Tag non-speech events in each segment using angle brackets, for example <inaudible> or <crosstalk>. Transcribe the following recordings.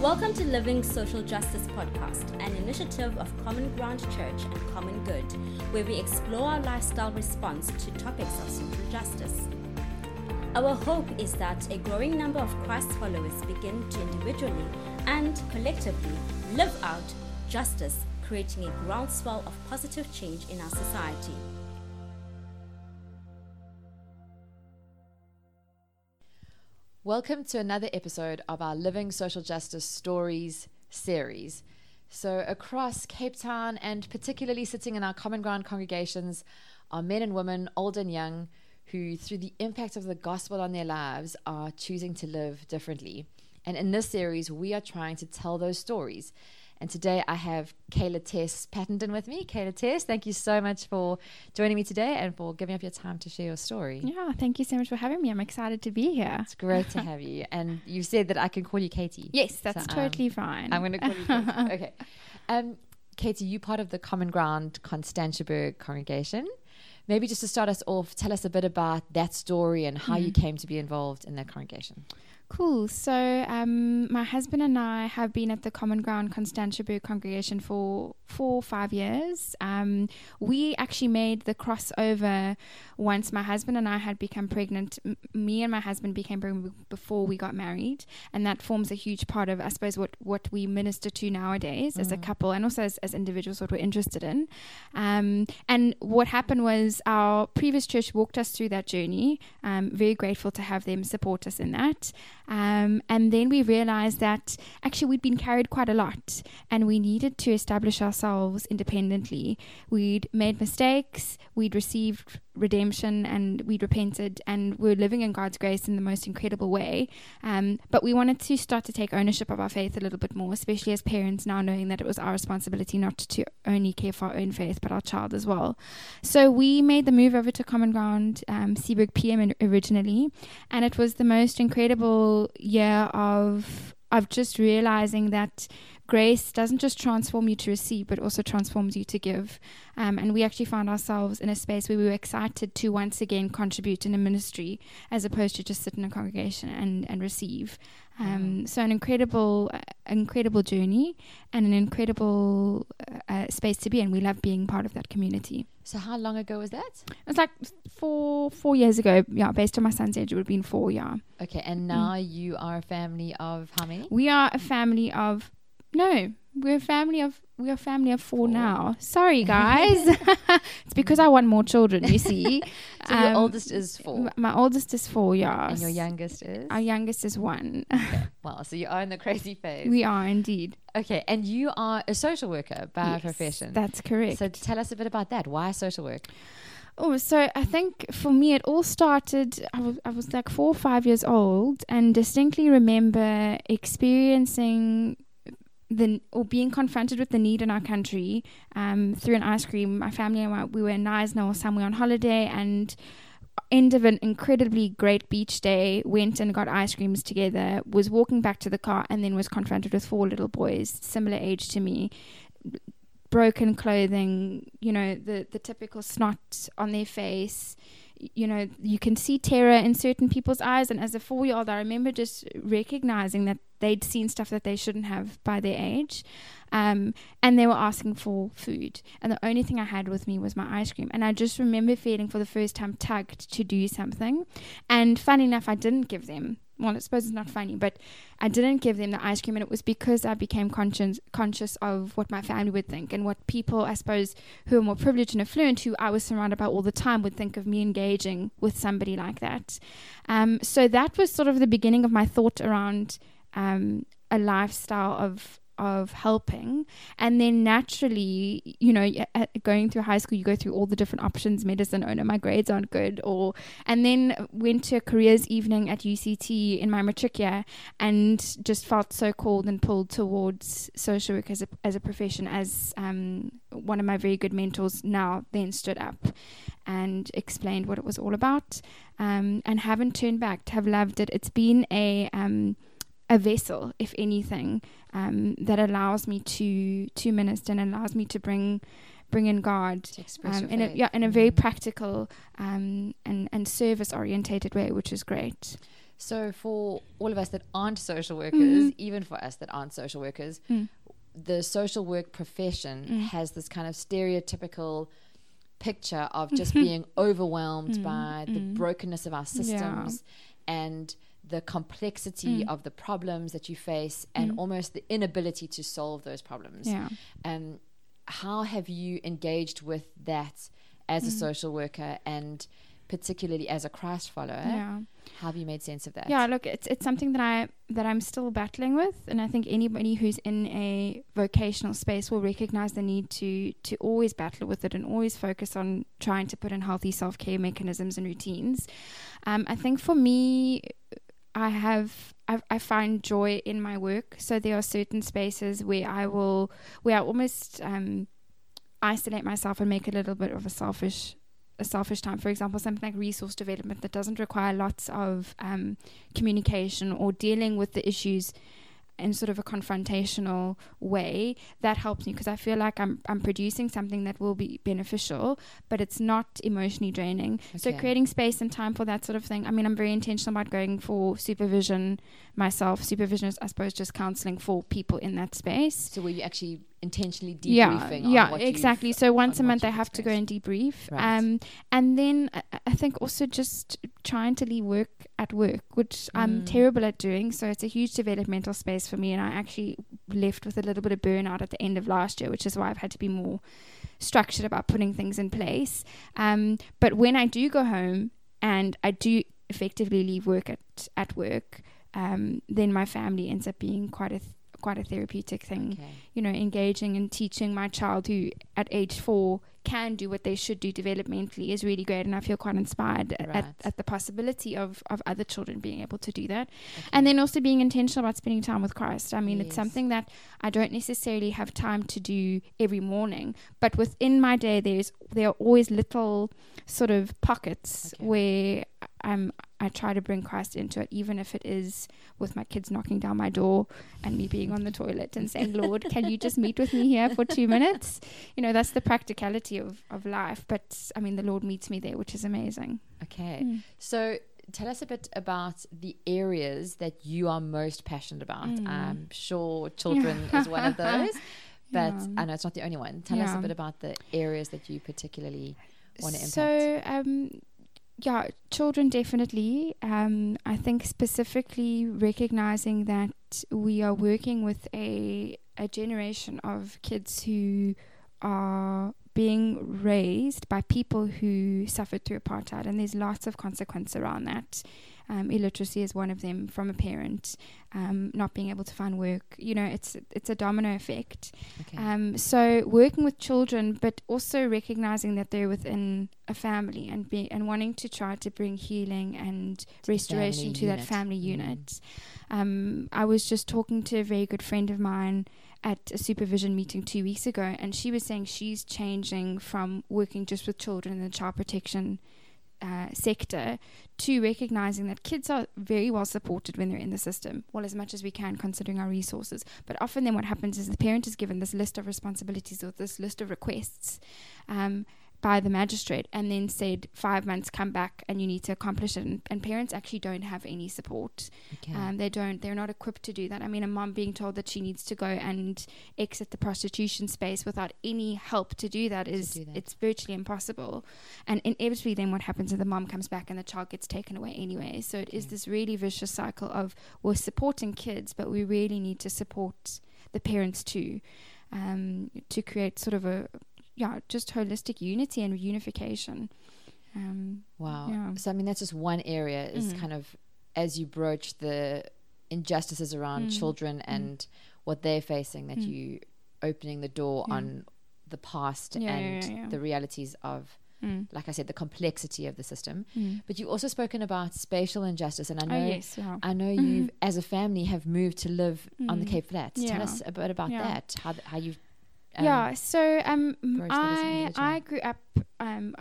Welcome to Living Social Justice Podcast, an initiative of Common Ground Church and Common Good, where we explore our lifestyle response to topics of social justice. Our hope is that a growing number of Christ followers begin to individually and collectively live out justice, creating a groundswell of positive change in our society. Welcome to another episode of our Living Social Justice Stories series. So, across Cape Town and particularly sitting in our common ground congregations are men and women, old and young, who, through the impact of the gospel on their lives, are choosing to live differently. And in this series, we are trying to tell those stories and today I have Kayla Tess Pattenden with me. Kayla Tess, thank you so much for joining me today and for giving up your time to share your story. Yeah, thank you so much for having me. I'm excited to be here. It's great to have you. <laughs> And you said that I can call you Katie. Yes, that's so, totally um, fine. I'm going to call you Katie. <laughs> okay. Um, Katie, you part of the Common Ground Constantiaberg congregation. Maybe just to start us off, tell us a bit about that story and how mm. you came to be involved in that congregation. Cool. So, um, my husband and I have been at the Common Ground Constantiaberg congregation for four or five years. Um, we actually made the crossover once my husband and I had become pregnant. M- me and my husband became pregnant before we got married, and that forms a huge part of, I suppose, what, what we minister to nowadays mm. as a mm. couple and also as, as individuals, what we're interested in. Um, and what happened was our previous church walked us through that journey. Um, very grateful to have them support us in that. Um, and then we realized that actually we'd been carried quite a lot and we needed to establish ourselves independently. We'd made mistakes, we'd received redemption, and we'd repented, and we are living in God's grace in the most incredible way. Um, but we wanted to start to take ownership of our faith a little bit more, especially as parents now knowing that it was our responsibility not to only care for our own faith, but our child as well. So we made the move over to Common Ground, um, Seaberg PM originally, and it was the most incredible year of of just realizing that grace doesn't just transform you to receive, but also transforms you to give. Um, and we actually found ourselves in a space where we were excited to once again contribute in a ministry as opposed to just sit in a congregation and, and receive. Um, so an incredible, uh, incredible journey and an incredible uh, space to be in. We love being part of that community. So how long ago was that? It was like four four years ago. Yeah, based on my son's age, it would have been four. Yeah. Okay, and now mm. you are a family of how many? We are a family of no, we're a family of we're a family of four, four. now. Sorry, <laughs> guys. <laughs> it's because I want more children. You see. <laughs> so um, your oldest is four. My oldest is four. Yeah. And your youngest is. Our youngest is one. okay. Wow. So you are in the crazy phase. We are indeed. Okay, and you are a social worker by yes, profession. That's correct. So tell us a bit about that. Why social work? Oh, so I think for me, it all started. I was, I was like four or five years old, and distinctly remember experiencing the or being confronted with the need in our country um, through an ice cream. My family and I, we were in Knysna somewhere on holiday, and end of an incredibly great beach day, went and got ice creams together. Was walking back to the car, and then was confronted with four little boys, similar age to me. Broken clothing, you know, the, the typical snot on their face, you know, you can see terror in certain people's eyes. And as a four year old, I remember just recognizing that they'd seen stuff that they shouldn't have by their age. Um, and they were asking for food. And the only thing I had with me was my ice cream. And I just remember feeling for the first time tugged to do something. And funny enough, I didn't give them well, I suppose it's not funny, but I didn't give them the ice cream, and it was because I became conscious conscious of what my family would think and what people, I suppose, who are more privileged and affluent, who I was surrounded by all the time, would think of me engaging with somebody like that. Um, so that was sort of the beginning of my thought around um, a lifestyle of of helping. And then naturally you know going through high school you go through all the different options. Medicine oh no my grades aren't good or and then went to a careers evening at UCT in my matric year and just felt so called and pulled towards social work as a, as a profession as um, one of my very good mentors now then stood up and explained what it was all about um, and haven't turned back to have loved it. It's been a um, a vessel, if anything, um, that allows me to to minister and allows me to bring bring in God um, in a yeah in a very mm-hmm. practical um, and and service orientated way, which is great. So, for all of us that aren't social workers, even for us that aren't social workers, the social work profession has this kind of stereotypical picture of <laughs> just being overwhelmed by the brokenness of our systems and the complexity of the problems that you face and almost the inability to solve those problems. Yeah. Um, how have you engaged with that as a social worker and particularly as a Christ follower? Yeah. How have you made sense of that? Yeah, look, it's it's something that I that I'm still battling with, and I think anybody who's in a vocational space will recognize the need to to always battle with it and always focus on trying to put in healthy self care mechanisms and routines. Um, I think for me, I have I, find joy in my work. So there are certain spaces where I will where I almost um, isolate myself and make a little bit of a selfish a selfish time. For example, something like resource development that doesn't require lots of um, communication or dealing with the issues in sort of a confrontational way that helps me because I feel like I'm I'm producing something that will be beneficial but it's not emotionally draining. So creating space and time for that sort of thing I mean I'm very intentional about going for supervision myself. Supervision is I suppose just counseling for people in that space. So, were you actually intentionally yeah, debriefing? on yeah, what exactly. So once a on what month, I you've to go and debrief. Right. Um, and then I, I think also just trying to leave work at work, which I'm Mm. terrible at doing. So it's a huge developmental space for me, and I actually left with a little bit of burnout at the end of last year, which is why I've had to be more structured about putting things in place. Um, but when I do go home and I do effectively leave work at at work, um, then my family ends up being quite a th- quite a therapeutic thing Okay. you know, engaging and teaching my child who at age four can do what they should do developmentally is really great. And I feel quite inspired Right. at, at the possibility of, of other children being able to do that. And then also being intentional about spending time with Christ. I mean, Yes. it's something that I don't necessarily have time to do every morning, but within my day, there's there are always little sort of pockets Okay. where I'm I try to bring Christ into it, even if it is with my kids knocking down my door and me being on the toilet and saying, Lord, can you just meet with me here for two minutes? You know, that's the practicality of, of life. But I mean, the Lord meets me there, which is amazing. Okay. Mm. So tell us a bit about the areas that you are most passionate about. Mm. I'm sure children is one of <laughs> those, but Yeah. I know it's not the only one. Tell us a bit about the areas that you particularly want to impact. So, um, yeah, children definitely. Um, I think specifically recognizing that we are working with a a generation of kids who are being raised by people who suffered through apartheid, and there's lots of consequence around that. Um, illiteracy is one of them from a parent, um, not being able to find work. You know, it's it's a domino effect. okay. Um, so working with children, but also recognizing that they're within a family and be and wanting to try to bring healing and the restoration family to that unit. family Mm. unit. Um, I was just talking to a very good friend of mine at a supervision meeting two weeks ago, and she was saying she's changing from working just with children in the child protection uh, sector to recognizing that kids are very well supported when they're in the system, well, as much as we can considering our resources. But often, then what happens is the parent is given this list of responsibilities or this list of requests. Um, by the magistrate and then said five months come back and you need to accomplish it and, and parents actually don't have any support okay. um, they don't they're not equipped to do that i mean a mom being told that she needs to go and exit the prostitution space without any help to do that is do that. it's virtually impossible and inevitably then what happens is the mom comes back and the child gets taken away anyway so it is Okay. this really vicious cycle of we're supporting kids but we really need to support the parents too um, to create sort of a yeah just holistic unity and unification um, wow. yeah. So I mean, that's just one area. Is Mhm. kind of as you broach the injustices around Mm. children and what they're facing, that Mm. you opening the door Yeah. on the past Yeah, and the realities of, mm, like I said, the complexity of the system. mm. But you've also spoken about spatial injustice, and I oh know yes yeah. I know Mhm. you, as a family, have moved to live on the Mm. Cape Flats. Tell us a bit about that. How th- how you've um, yeah, so um, broach that as an I. I grew up um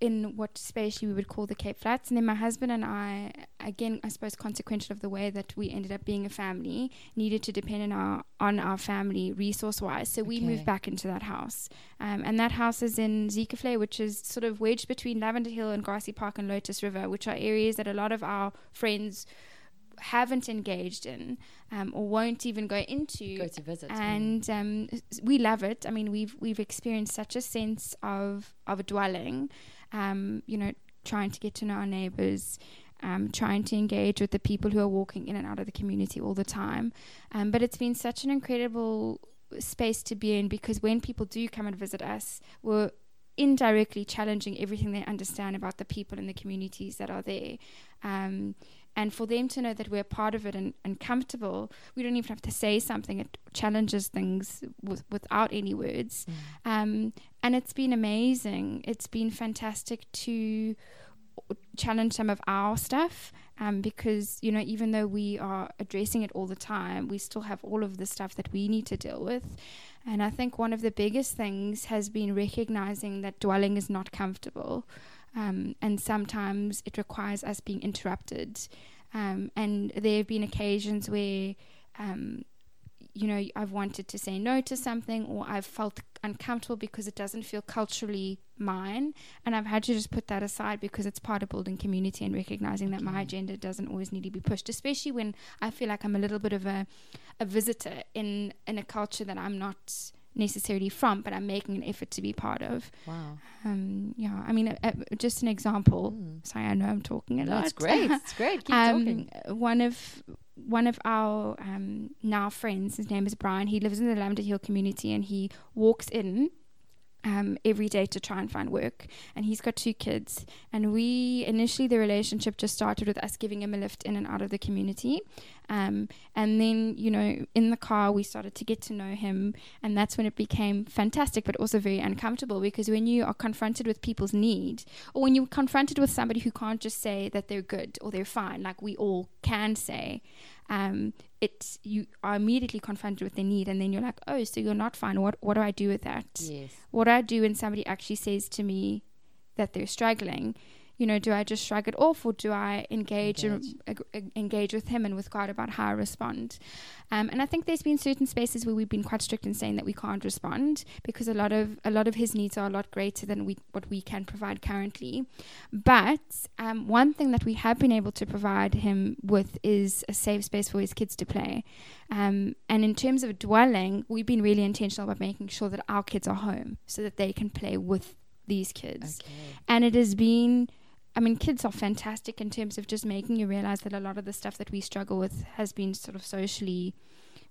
in what spatially we would call the Cape Flats, and then my husband and I, again, I suppose consequential of the way that we ended up being a family, needed to depend on our on our family resource wise. So we moved back into that house, um, and that house is in Zeekoevlei, which is sort of wedged between Lavender Hill and Grassy Park and Lotus River, which are areas that a lot of our friends haven't engaged in um, or won't even go into Go to visit. and um, we love it. I mean, we've we've experienced such a sense of of a dwelling. Um, you know, trying to get to know our neighbors, um, trying to engage with the people who are walking in and out of the community all the time. Um, but it's been such an incredible space to be in because when people do come and visit us, we're indirectly challenging everything they understand about the people and the communities that are there. Um, and for them to know that we're part of it and, and comfortable, we don't even have to say something. It challenges things with, without any words. Mm. Um, and it's been amazing. It's been fantastic to challenge some of our stuff um, because, you know, even though we are addressing it all the time, we still have all of the stuff that we need to deal with. And I think one of the biggest things has been recognizing that dwelling is not comfortable. Um, and sometimes it requires us being interrupted. Um, and there have been occasions where, um, you know, I've wanted to say no to something or I've felt uncomfortable because it doesn't feel culturally mine. And I've had to just put that aside because it's part of building community and recognizing that my agenda doesn't always need to be pushed, especially when I feel like I'm a little bit of a, a visitor in, in a culture that I'm not necessarily from, but I'm making an effort to be part of. Wow. Um, yeah, I mean, uh, uh, just an example. Mm. Sorry, I know I'm talking a No, lot. That's great. It's great. Keep um, talking. One of one of our um, now friends, his name is Brian. He lives in the Lavender Hill community, and he walks in um, every day to try and find work. And he's got two kids. And we initially the relationship just started with us giving him a lift in and out of the community. Um, and then you know in the car we started to get to know him, and that's when it became fantastic, but also very uncomfortable because when you are confronted with people's need, or when you're confronted with somebody who can't just say that they're good or they're fine, like we all can say, um, it's you are immediately confronted with their need, and then you're like, oh, so you're not fine. What what do I do with that? Yes. What do I do when somebody actually says to me that they're struggling? You know, do I just shrug it off, or do I engage Engage. and ag- engage with him and with God about how I respond? Um, and I think there's been certain spaces where we've been quite strict in saying that we can't respond because a lot of a lot of his needs are a lot greater than we what we can provide currently. But um, one thing that we have been able to provide him with is a safe space for his kids to play. Um, and in terms of dwelling, we've been really intentional about making sure that our kids are home so that they can play with these kids. Okay. And it has been, I mean, kids are fantastic in terms of just making you realize that a lot of the stuff that we struggle with has been sort of socially,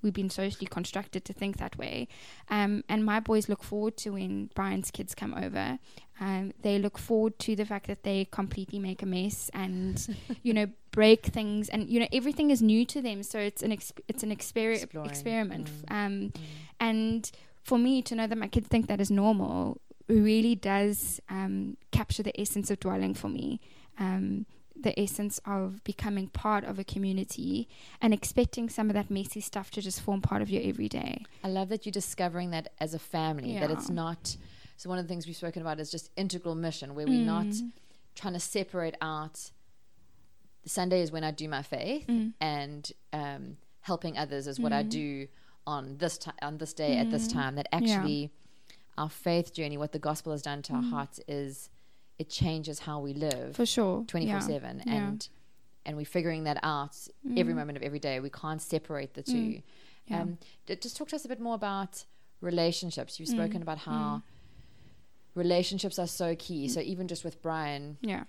we've been socially constructed to think that way. Um, and my boys look forward to when Brian's kids come over. Um, they look forward to the fact that they completely make a mess and, <laughs> you know, break things. And, you know, everything is new to them. So it's an, exp- it's an exper- Exploring. experiment. Mm. Um, Mm. and for me to know that my kids think that is normal really does um, capture the essence of dwelling for me. Um, the essence of becoming part of a community and expecting some of that messy stuff to just form part of your everyday. I love that you're discovering that as a family, that it's not. So, one of the things we've spoken about is just integral mission, where we're not Mm. trying to separate out. Sunday is when I do my faith, Mm. and um, helping others is what I Mm. do on this ti on this day at this Mm. time. That Yeah. Our faith journey, what the gospel has done to our Mm. hearts, is it changes how we live For sure. twenty four seven, and and we're figuring that out every Mm. moment of every day. We can't separate the Mm. two. Yeah. Um, d- just talk to us a bit more about relationships. You've Mm, spoken about how mm. relationships are so key. So even just with Brian, yeah.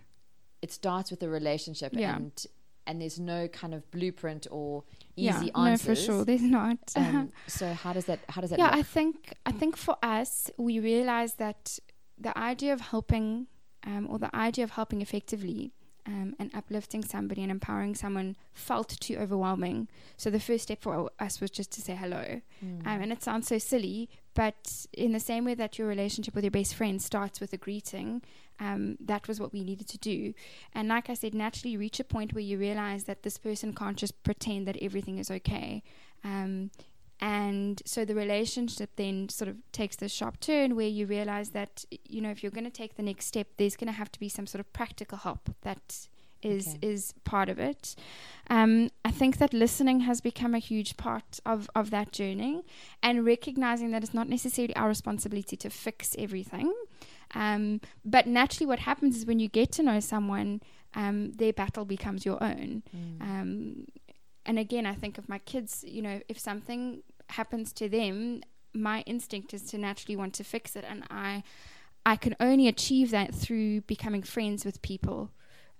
it starts with a relationship, Yeah. and and there's no kind of blueprint or easy Yeah. easy No, for sure. There's not. Um, <laughs> so how does that how does that yeah, look? I think I think for us, we realize that the idea of helping, um, or the idea of helping effectively, um, and uplifting somebody and empowering someone felt too overwhelming. So the first step for us was just to say hello. Mm. Um, and it sounds so silly, but in the same way that your relationship with your best friend starts with a greeting, um, that was what we needed to do. And like I said, naturally reach a point where you realize that this person can't just pretend that everything is okay. Um, and so the relationship then sort of takes this sharp turn where you realize that, you know, if you're going to take the next step, there's going to have to be some sort of practical help that is Okay. is part of it. Um, I think that listening has become a huge part of, of that journey and recognizing that it's not necessarily our responsibility to fix everything. Um, but naturally, what happens is when you get to know someone, um, their battle becomes your own. Mm. Um, and again, I think of my kids. You know, if something happens to them, my instinct is to naturally want to fix it, and I, I can only achieve that through becoming friends with people.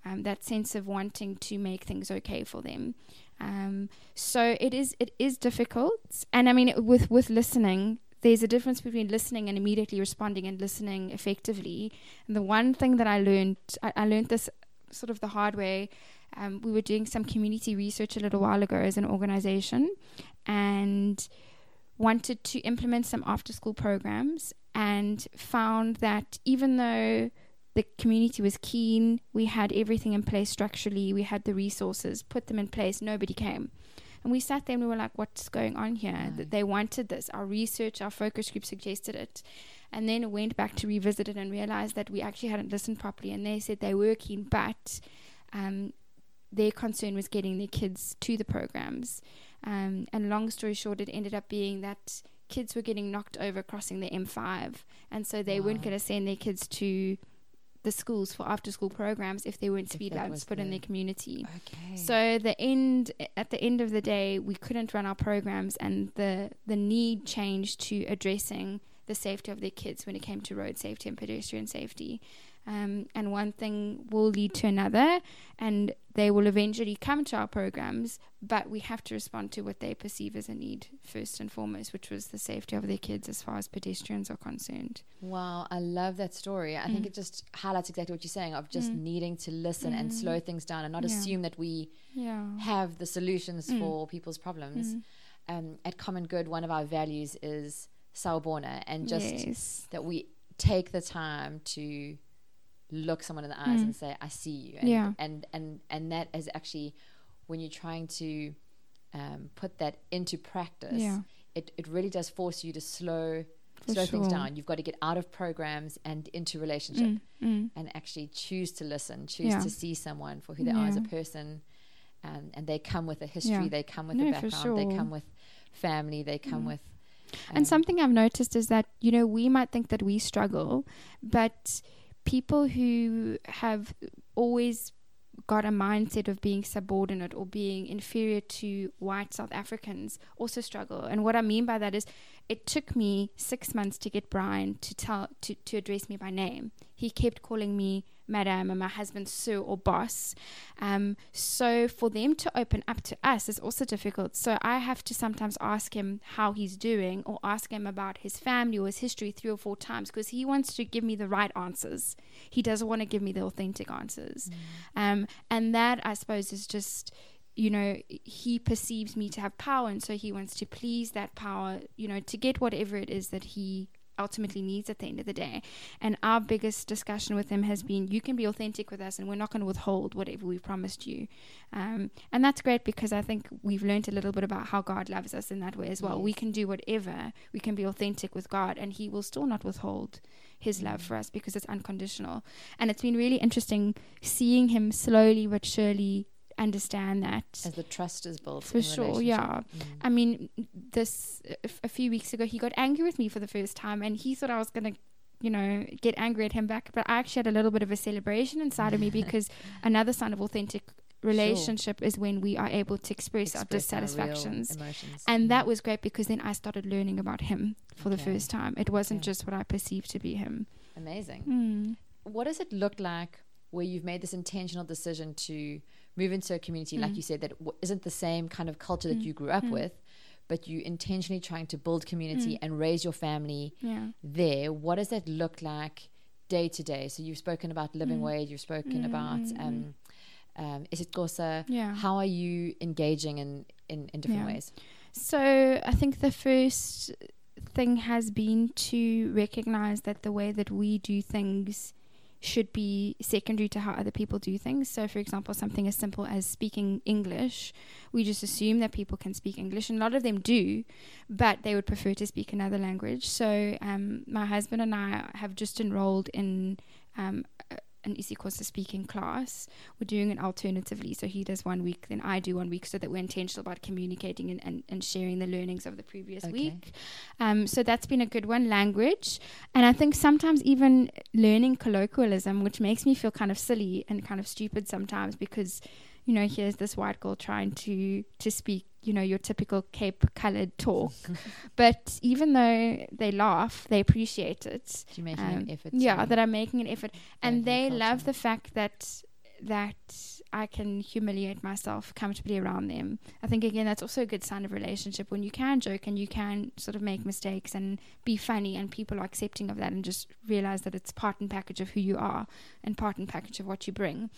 Um, that sense of wanting to make things okay for them. Um, so it is it is difficult, and I mean with with listening, there's a difference between listening and immediately responding and listening effectively. And the one thing that I learned, I, I learned this sort of the hard way. Um, we were doing some community research a little while ago as an organization, and wanted to implement some after school programs and found that even though the community was keen. We had everything in place structurally. We had the resources, put them in place. Nobody came. And we sat there and we were like, what's going on here? Right. They wanted this. Our research, our focus group suggested it. And then went back to revisit it and realized that we actually hadn't listened properly. And they said they were keen, but um, their concern was getting their kids to the programs. Um, and long story short, it ended up being that kids were getting knocked over crossing the M5. And so they wow. weren't going to send their kids to the schools for after school programs if there weren't speed labs put the, in their community. Okay. So the end at the end of the day we couldn't run our programs and the the need changed to addressing the safety of their kids when it came to road safety and pedestrian safety. Um, and one thing will lead to another, and they will eventually come to our programs, but we have to respond to what they perceive as a need first and foremost, which was the safety of their kids as far as pedestrians are concerned. Wow, I love that story. I mm. think it just highlights exactly what you're saying of just mm. needing to listen mm. and slow things down and not yeah. assume that we yeah. have the solutions mm. for people's problems. Mm. Um, at Common Good, one of our values is sawubona, and just yes. that we take the time to look someone in the eyes mm. and say, "I see you." And, yeah. And and and that is actually when you're trying to um, put that into practice. Yeah. It it really does force you to slow For slow sure. things down. You've got to get out of programs and into relationship, mm. Mm. and actually choose to listen, choose yeah. to see someone for who they are as a person. Um, and they come with a history. They come with no, a background. Sure. They come with family. They come mm. with and um, something I've noticed is that, you know, we might think that we struggle, but people who have always got a mindset of being subordinate or being inferior to white South Africans also struggle. And what I mean by that is it took me six months to get Brian to tell to, to address me by name. He kept calling me madam and my husband sir or boss. Um, so for them to open up to us is also difficult. So I have to sometimes ask him how he's doing or ask him about his family or his history three or four times because he wants to give me the right answers. He doesn't want to give me the authentic answers. Mm. Um, and that I suppose is just you know, he perceives me to have power, and so he wants to please that power, you know, to get whatever it is that he ultimately needs at the end of the day. And our biggest discussion with him has been you can be authentic with us and we're not going to withhold whatever we've promised you. Um, and that's great because I think we've learned a little bit about how God loves us in that way as well. Yes. We can do whatever, we can be authentic with God, and He will still not withhold His love for us because it's unconditional. And it's been really interesting seeing Him slowly but surely understand that as the trust is built for sure yeah mm. i mean this a few weeks ago he got angry with me for the first time and he thought i was going to you know get angry at him back but i actually had a little bit of a celebration inside of me <laughs> because another sign of authentic relationship sure. is when we are able to express, express our dissatisfactions our and mm. that was great because then i started learning about him for okay. the first time it wasn't okay. just what i perceived to be him amazing mm. what does it look like where you've made this intentional decision to move into a community, mm. like you said, that w- not the same kind of culture that mm. you grew up mm. with, but you intentionally trying to build community mm. and raise your family yeah. there. What does that look like day to day? So you've spoken about living mm. wage, you've spoken about um, um, isiXhosa. Yeah. How are you engaging in, in, in different yeah. ways? So I think the first thing has been to recognize that the way that we do things should be secondary to how other people do things. So, for example, something as simple as speaking English, we just assume that people can speak English, and a lot of them do, but they would prefer to speak another language. So, um, my husband and I have just enrolled in um, an isiXhosa speaking class. We're doing it alternatively. So he does one week, then I do one week, so that we're intentional about communicating and, and, and sharing the learnings of the previous okay. week. Um, so that's been a good one. Language. And I think sometimes even learning colloquialism, which makes me feel kind of silly and kind of stupid sometimes because you know, here's this white girl trying to to speak, you know, your typical Cape colored talk. <laughs> but even though they laugh, they appreciate it. You're making Um, an effort. yeah, that I'm making an effort, and they love the fact that that I can humiliate myself comfortably around them. I think again that's also a good sign of relationship when you can joke and you can sort of make mistakes and be funny, and people are accepting of that and just realize that it's part and package of who you are and part and package of what you bring.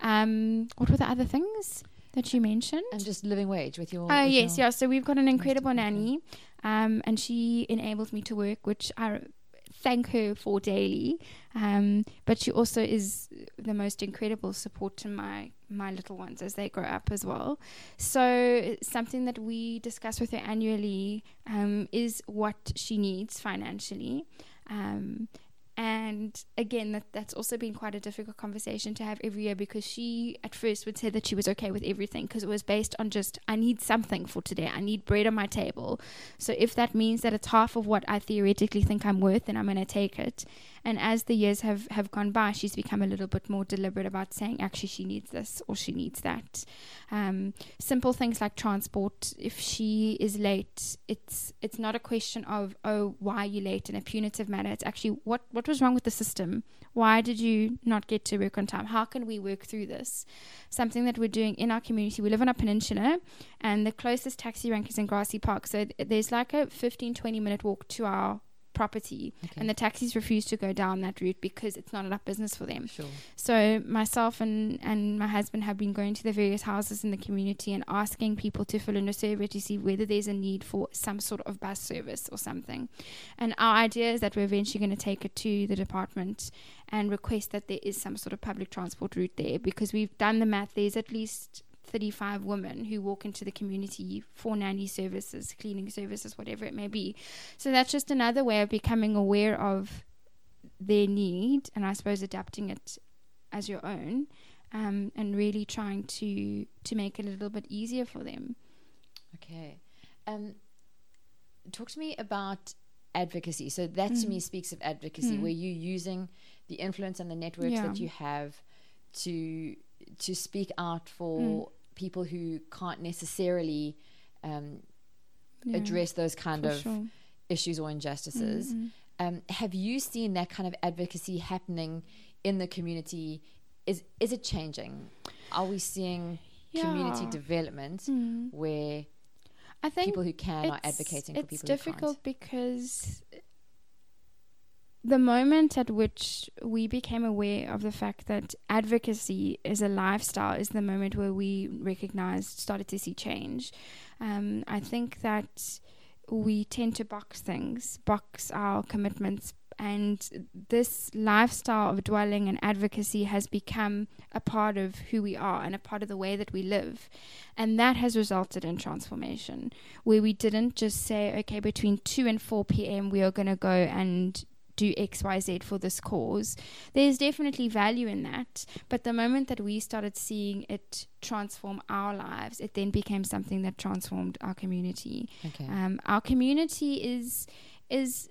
Um, what were the other things that you mentioned? and just living wage with your. Oh with yes, your- yeah. So we've got an incredible nanny, um, and she enables me to work, which I thank her for daily. Um, but she also is the most incredible support to my my little ones as they grow up as well. So something that we discuss with her annually um, is what she needs financially. Um, and again, that that's also been quite a difficult conversation to have every year because she at first would say that she was okay with everything because it was based on just I need something for today. I need bread on my table. So if that means that it's half of what I theoretically think I'm worth, then I'm going to take it. And as the years have, have gone by, she's become a little bit more deliberate about saying actually she needs this or she needs that. Um, simple things like transport. If she is late, it's it's not a question of oh why are you late in a punitive manner. It's actually what what was wrong with the system. Why did you not get to work on time? How can we work through this? Something that we're doing in our community. We live on a peninsula, and the closest taxi rank is in Grassy Park. So th- there's like a 15 20 minute walk to our property Okay. and the taxis refuse to go down that route because it's not enough business for them. Sure. So myself and, and my husband have been going to the various houses in the community and asking people to fill in a survey to see whether there's a need for some sort of bus service or something. And our idea is that we're eventually going to take it to the department and request that there is some sort of public transport route there because we've done the math. There's at least 35 women who walk into the community for nanny services, cleaning services, whatever it may be. So that's just another way of becoming aware of their need and I suppose adapting it as your own um, and really trying to to make it a little bit easier for them. Okay. Um, talk to me about advocacy. So that to me speaks of advocacy, Mm. where you're using the influence and the networks Yeah. that you have to to speak out for Mm. People who can't necessarily um, Yeah, address those kind of sure. issues or injustices. Mm, mm. Um, have you seen that kind of advocacy happening in the community? Is is it changing? Are we seeing community Yeah. development Mm. where I think people who can are advocating for people it's difficult because the moment at which we became aware of the fact that advocacy is a lifestyle is the moment where we recognized started to see change um, i think that we tend to box things box our commitments and this lifestyle of dwelling and advocacy has become a part of who we are and a part of the way that we live and that has resulted in transformation where we didn't just say, okay, between 2 and 4 p.m., we are going to go and do XYZ for this cause. There's definitely value in that. But the moment that we started seeing it transform our lives, it then became something that transformed our community. Okay. Um, our community is is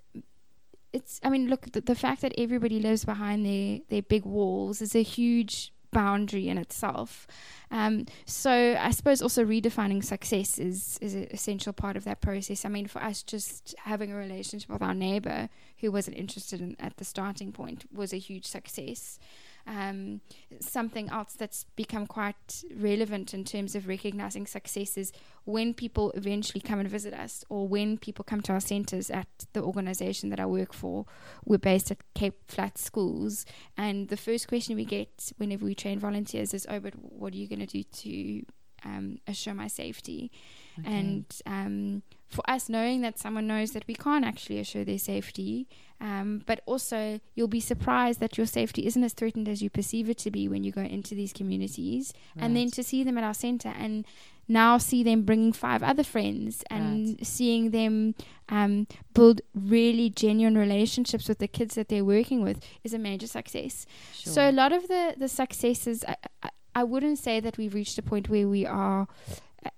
it's I mean look the, the fact that everybody lives behind their their big walls is a huge boundary in itself. Um, so I suppose also redefining success is is an essential part of that process. I mean, for us, just having a relationship with our neighbor who wasn't interested in at the starting point was a huge success. Um, something else that's become quite relevant in terms of recognizing success is when people eventually come and visit us, or when people come to our centers at the organization that I work for. We're based at Cape Flat Schools, and the first question we get whenever we train volunteers is, "Oh, but what are you going to do to um, assure my safety?" Okay. And um, for us, knowing that someone knows that we can't actually assure their safety, um, but also you'll be surprised that your safety isn't as threatened as you perceive it to be when you go into these communities. And then to see them at our center and now see them bringing five other friends and seeing them um, build really genuine relationships with the kids that they're working with is a major success. Sure. So a lot of the the successes, I, I, I wouldn't say that we've reached a point where we are,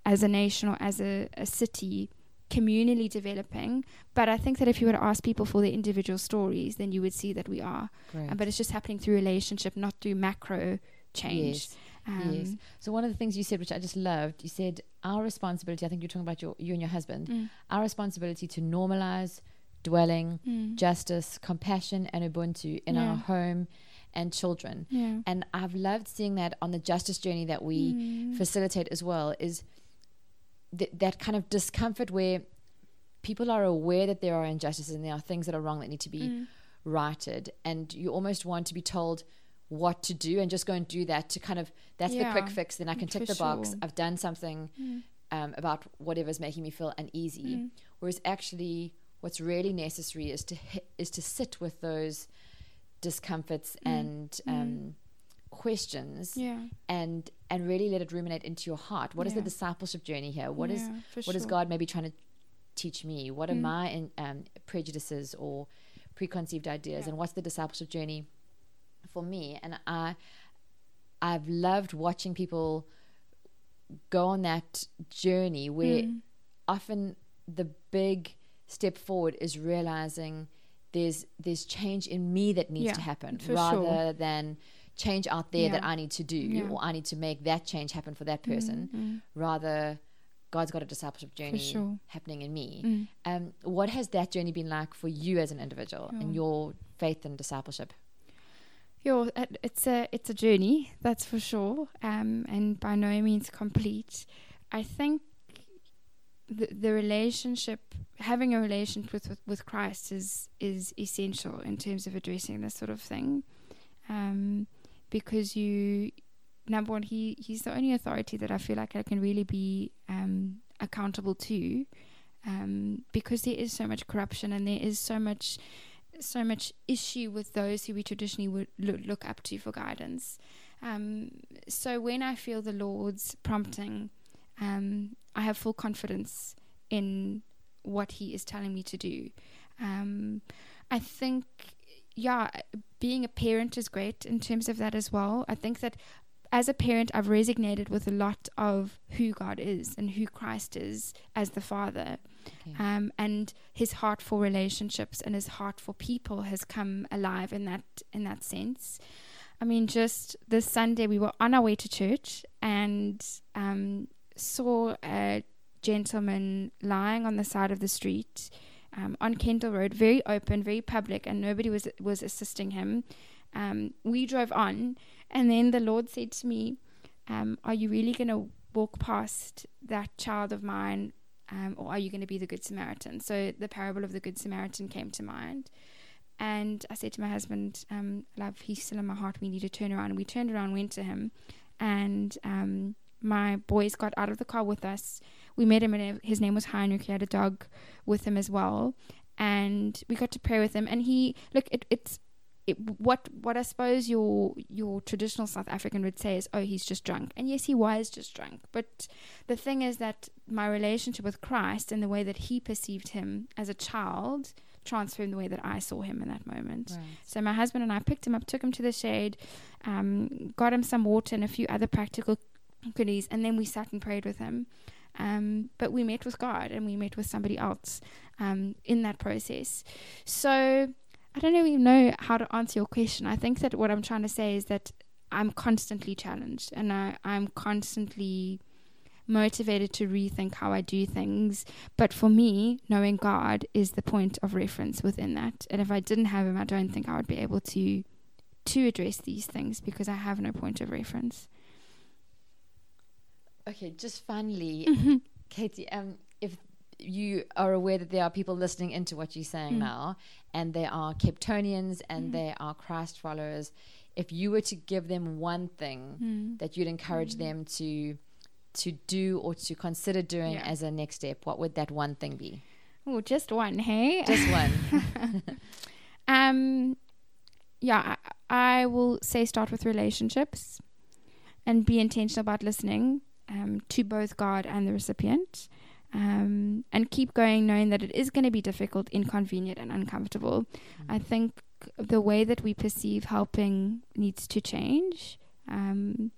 as a nation or as a, a city, communally developing. But I think that if you were to ask people for their individual stories, then you would see that we are. Uh, but it's just happening through relationship, not through macro change. Yes. Um, yes. So one of the things you said, which I just loved, you said our responsibility. I think you're talking about your you and your husband. mm, Our responsibility to normalize dwelling, mm, justice, compassion, and ubuntu in our home and children. yeah. And I've loved seeing that on the justice journey that we Mm, facilitate as well. Is th- that kind of discomfort where people are aware that there are injustices and there are things that are wrong that need to be mm, righted and you almost want to be told what to do and just go and do that to kind of that's the quick fix then i can for tick the box i've done something mm, um, about whatever's making me feel uneasy mm. whereas actually what's really necessary is to hit, is to sit with those discomforts Mm, and mm. um, questions Yeah. and and really let it ruminate into your heart what is the discipleship journey here What is yeah, what is sure. God maybe trying to teach me? What are Mm. my in, um, prejudices or preconceived ideas? Yeah. And what's the discipleship journey for me? And I, I've loved watching people go on that journey where Mm, often the big step forward is realizing there's there's change in me that needs Yeah, to happen rather sure. than change out there that I need to do Yeah. or I need to make that change happen for that person mm, mm, rather God's got a discipleship journey sure. happening in me. mm. Um, what has that journey been like for you as an individual Yeah. and your faith and discipleship? It- it's a it's a journey, that's for sure, um, and by no means complete. I think the the relationship, having a relationship with with, with Christ, is is essential in terms of addressing this sort of thing, um, because you, number one, he he's the only authority that I feel like I can really be um, accountable to, um, because there is so much corruption and there is so much so much issue with those who we traditionally would look, look up to for guidance. Um, so when I feel the Lord's prompting, um, I have full confidence in what He is telling me to do. Um, I think, yeah, being a parent is great in terms of that as well. I think that as a parent, I've resonated with a lot of who God is and who Christ is as the Father. Okay. Um, and his heart for relationships and his heart for people has come alive in that in that sense. I mean, just this Sunday we were on our way to church and um, saw a gentleman lying on the side of the street um, on Kendall Road, very open, very public, and nobody was was assisting him. Um, we drove on, and then the Lord said to me, um, "Are you really going to walk past that child of mine um, or are you going to be the Good Samaritan? So the parable of the Good Samaritan came to mind. And I said to my husband, um, Love, he's still in my heart. We need to turn around. And we turned around, went to him. And um, my boys got out of the car with us. We met him, and his name was Heinrich. He had a dog with him as well. And we got to pray with him. And he, look, it, it's it, what what I suppose your your traditional South African would say is, oh, he's just drunk. And yes, he was just drunk. But the thing is that my relationship with Christ and the way that He perceived Him as a child transformed the way that I saw Him in that moment. Right. So my husband and I picked him up, took him to the shade, um, got him some water and a few other practical goodies, and then we sat and prayed with him. Um, but we met with God and we met with somebody else um, in that process. So I don't even know how to answer your question. I think that what I'm trying to say is that I'm constantly challenged and I, I'm constantly motivated to rethink how I do things. But for me, knowing God is the point of reference within that. And if I didn't have him, I don't think I would be able to to address these things because I have no point of reference. Okay, just finally, Mhm. Katie, um, if you are aware that there are people listening into what you're saying Mm. now, and they are Capetonians and Mm. they are Christ followers, if you were to give them one thing Mm. that you'd encourage Mm. them to to do or to consider doing Yeah. as a next step, what would that one thing be? Oh, just one, hey? Just one. <laughs> <laughs> um, yeah, I, I will say start with relationships and be intentional about listening um, to both God and the recipient. Um, and keep going, knowing that it is going to be difficult, inconvenient, and uncomfortable. I think the way that we perceive helping needs to change. Um,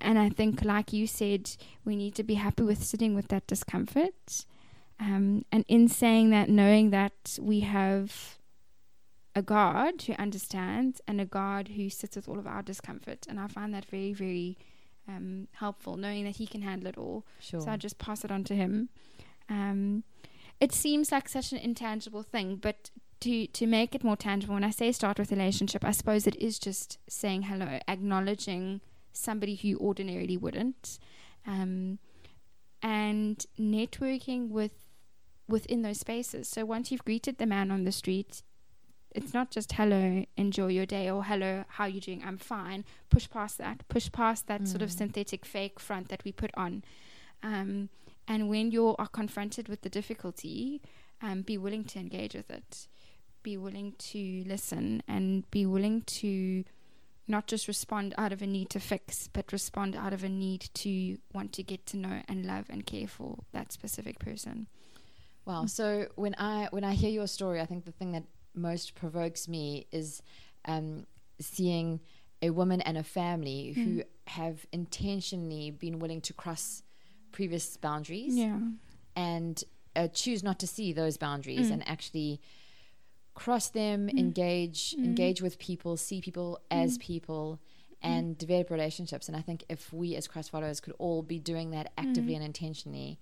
and I think, like you said, we need to be happy with sitting with that discomfort. Um, and in saying that, knowing that we have a God who understands and a God who sits with all of our discomfort. And I find that very, very um, helpful, knowing that he can handle it all. Sure. So I just pass it on to him. Um, it seems like such an intangible thing, but to to make it more tangible, when I say start with relationship, I suppose it is just saying hello, acknowledging somebody who you ordinarily wouldn't, um, and networking with within those spaces. So once you've greeted the man on the street, it's not just hello, enjoy your day, or hello, how are you doing? I'm fine. Push past that. Push past that sort of Mm. synthetic fake front that we put on. Um, and when you are confronted with the difficulty, um, be willing to engage with it. Be willing to listen and be willing to not just respond out of a need to fix, but respond out of a need to want to get to know and love and care for that specific person. Wow. So when I when I hear your story, I think the thing that most provokes me is um, seeing a woman and a family who Mm. have intentionally been willing to cross previous boundaries Yeah. and uh, choose not to see those boundaries Mm. and actually cross them, Mm. engage, Mm. engage with people, see people as people, and develop relationships. And I think if we as Christ followers could all be doing that actively Mm. and intentionally,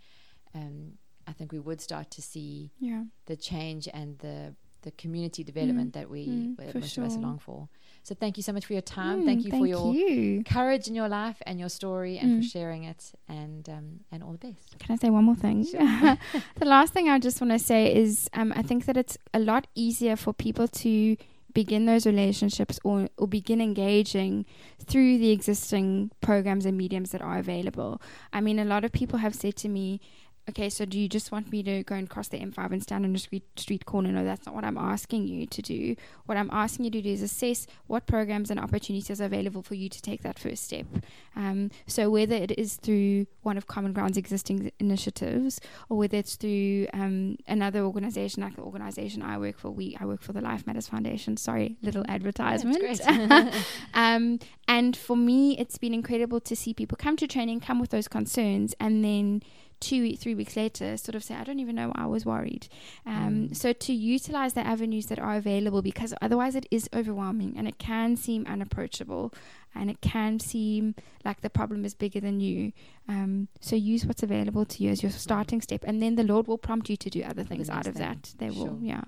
um, I think we would start to see Yeah. the change and the the community development that we Mm, most of us sure. long for. So thank you so much for your time. Mm, thank you for your you. courage in your life and your story and for Mm. sharing it and um, and all the best. Can I say one more thing? <laughs> the last thing I just want to say is um, I think that it's a lot easier for people to begin those relationships or, or begin engaging through the existing programs and mediums that are available. I mean, a lot of people have said to me, okay, so do you just want me to go and cross the M5 and stand on a street, street corner? No, that's not what I'm asking you to do. What I'm asking you to do is assess what programs and opportunities are available for you to take that first step. Um, so whether it is through one of Common Ground's existing initiatives or whether it's through um, another organization like the organization I work for, we I work for the Life Matters Foundation. Sorry, little advertisement. <laughs> <laughs> um, and for me, it's been incredible to see people come to training, come with those concerns, and then two, three weeks later, sort of say, I don't even know why I was worried. Um, Mm. So to utilize the avenues that are available, because otherwise it is overwhelming and it can seem unapproachable and it can seem like the problem is bigger than you. Um, so use what's available to you as your starting step, and then the Lord will prompt you to do other things out of thing. that. They will, yeah.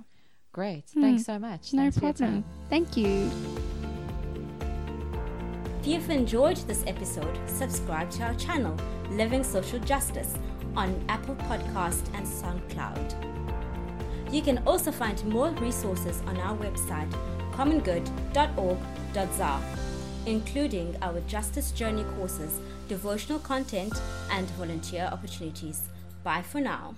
Great. Hmm. Thanks so much. No Thanks problem. Thank you. If you've enjoyed this episode, subscribe to our channel, Living Social Justice, on Apple Podcast and SoundCloud. You can also find more resources on our website, commongood.org.za, including our Justice Journey courses, devotional content, and volunteer opportunities. Bye for now.